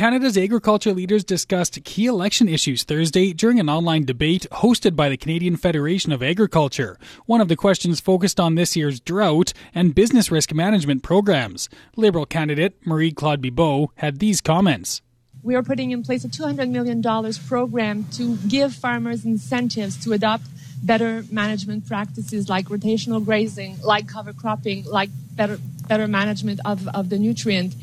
Canada's agriculture leaders discussed key election issues Thursday during an online debate hosted by the Canadian Federation of Agriculture. One of the questions focused on this year's drought and business risk management programs. Liberal candidate Marie Claude Bibeau had these comments. We are putting in place a $200 million program to give farmers incentives to adopt better management practices like rotational grazing, like cover cropping, like better, better management of, of the nutrient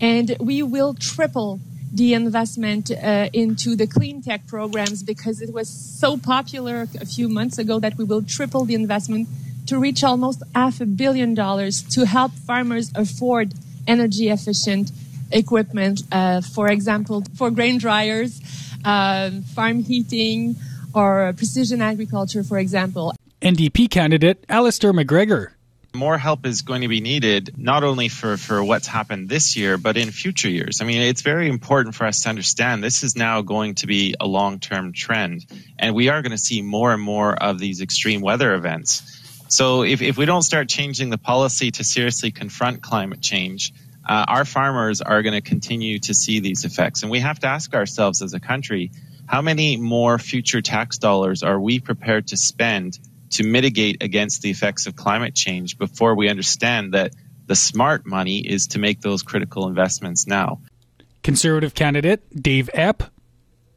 and we will triple the investment uh, into the clean tech programs because it was so popular a few months ago that we will triple the investment to reach almost half a billion dollars to help farmers afford energy efficient equipment, uh, for example, for grain dryers, uh, farm heating, or precision agriculture, for example. NDP candidate Alistair MacGregor more help is going to be needed not only for, for what's happened this year, but in future years. I mean, it's very important for us to understand this is now going to be a long term trend, and we are going to see more and more of these extreme weather events. So, if, if we don't start changing the policy to seriously confront climate change, uh, our farmers are going to continue to see these effects. And we have to ask ourselves as a country how many more future tax dollars are we prepared to spend to mitigate against the effects of climate change before we understand that the smart money is to make those critical investments now. Conservative candidate Dave Epp.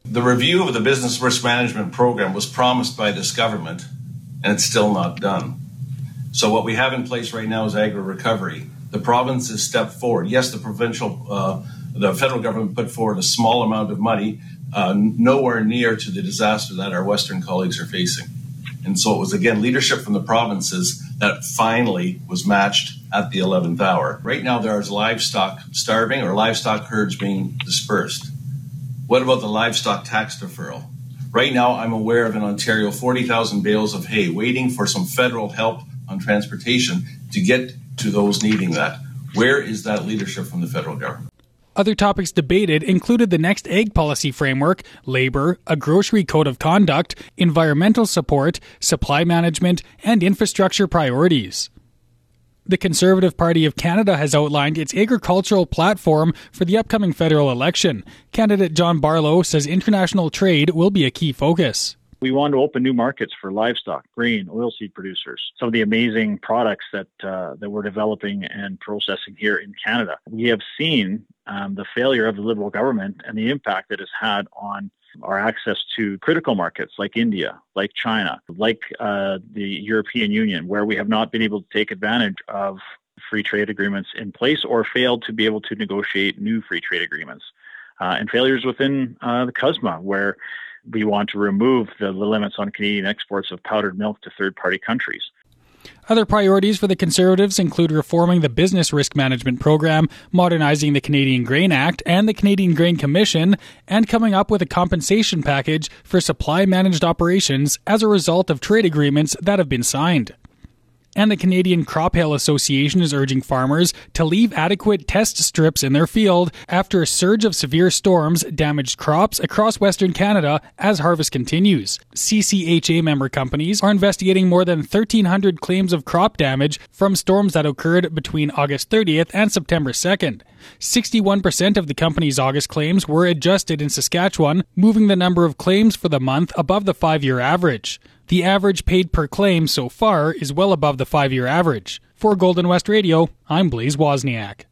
The review of the business risk management program was promised by this government, and it's still not done. So, what we have in place right now is AgriRecovery. The province has stepped forward. Yes, the provincial, uh, the federal government put forward a small amount of money, uh, nowhere near to the disaster that our Western colleagues are facing. And so it was again leadership from the provinces that finally was matched at the 11th hour. Right now, there is livestock starving or livestock herds being dispersed. What about the livestock tax deferral? Right now, I'm aware of in Ontario 40,000 bales of hay waiting for some federal help on transportation to get to those needing that. Where is that leadership from the federal government? Other topics debated included the next ag policy framework, labor, a grocery code of conduct, environmental support, supply management, and infrastructure priorities. The Conservative Party of Canada has outlined its agricultural platform for the upcoming federal election. Candidate John Barlow says international trade will be a key focus. We want to open new markets for livestock, grain, oilseed producers. Some of the amazing products that uh, that we're developing and processing here in Canada. We have seen um, the failure of the Liberal government and the impact it has had on our access to critical markets like India, like China, like uh, the European Union, where we have not been able to take advantage of free trade agreements in place or failed to be able to negotiate new free trade agreements. Uh, and failures within uh, the CUSMA, where we want to remove the limits on Canadian exports of powdered milk to third party countries. Other priorities for the Conservatives include reforming the Business Risk Management Program, modernizing the Canadian Grain Act and the Canadian Grain Commission, and coming up with a compensation package for supply managed operations as a result of trade agreements that have been signed and the Canadian Crop Hail Association is urging farmers to leave adequate test strips in their field after a surge of severe storms damaged crops across Western Canada as harvest continues. CCHA member companies are investigating more than 1,300 claims of crop damage from storms that occurred between August 30th and September 2nd. 61% of the company's August claims were adjusted in Saskatchewan, moving the number of claims for the month above the five year average. The average paid per claim so far is well above the five year average. For Golden West Radio, I'm Blaze Wozniak.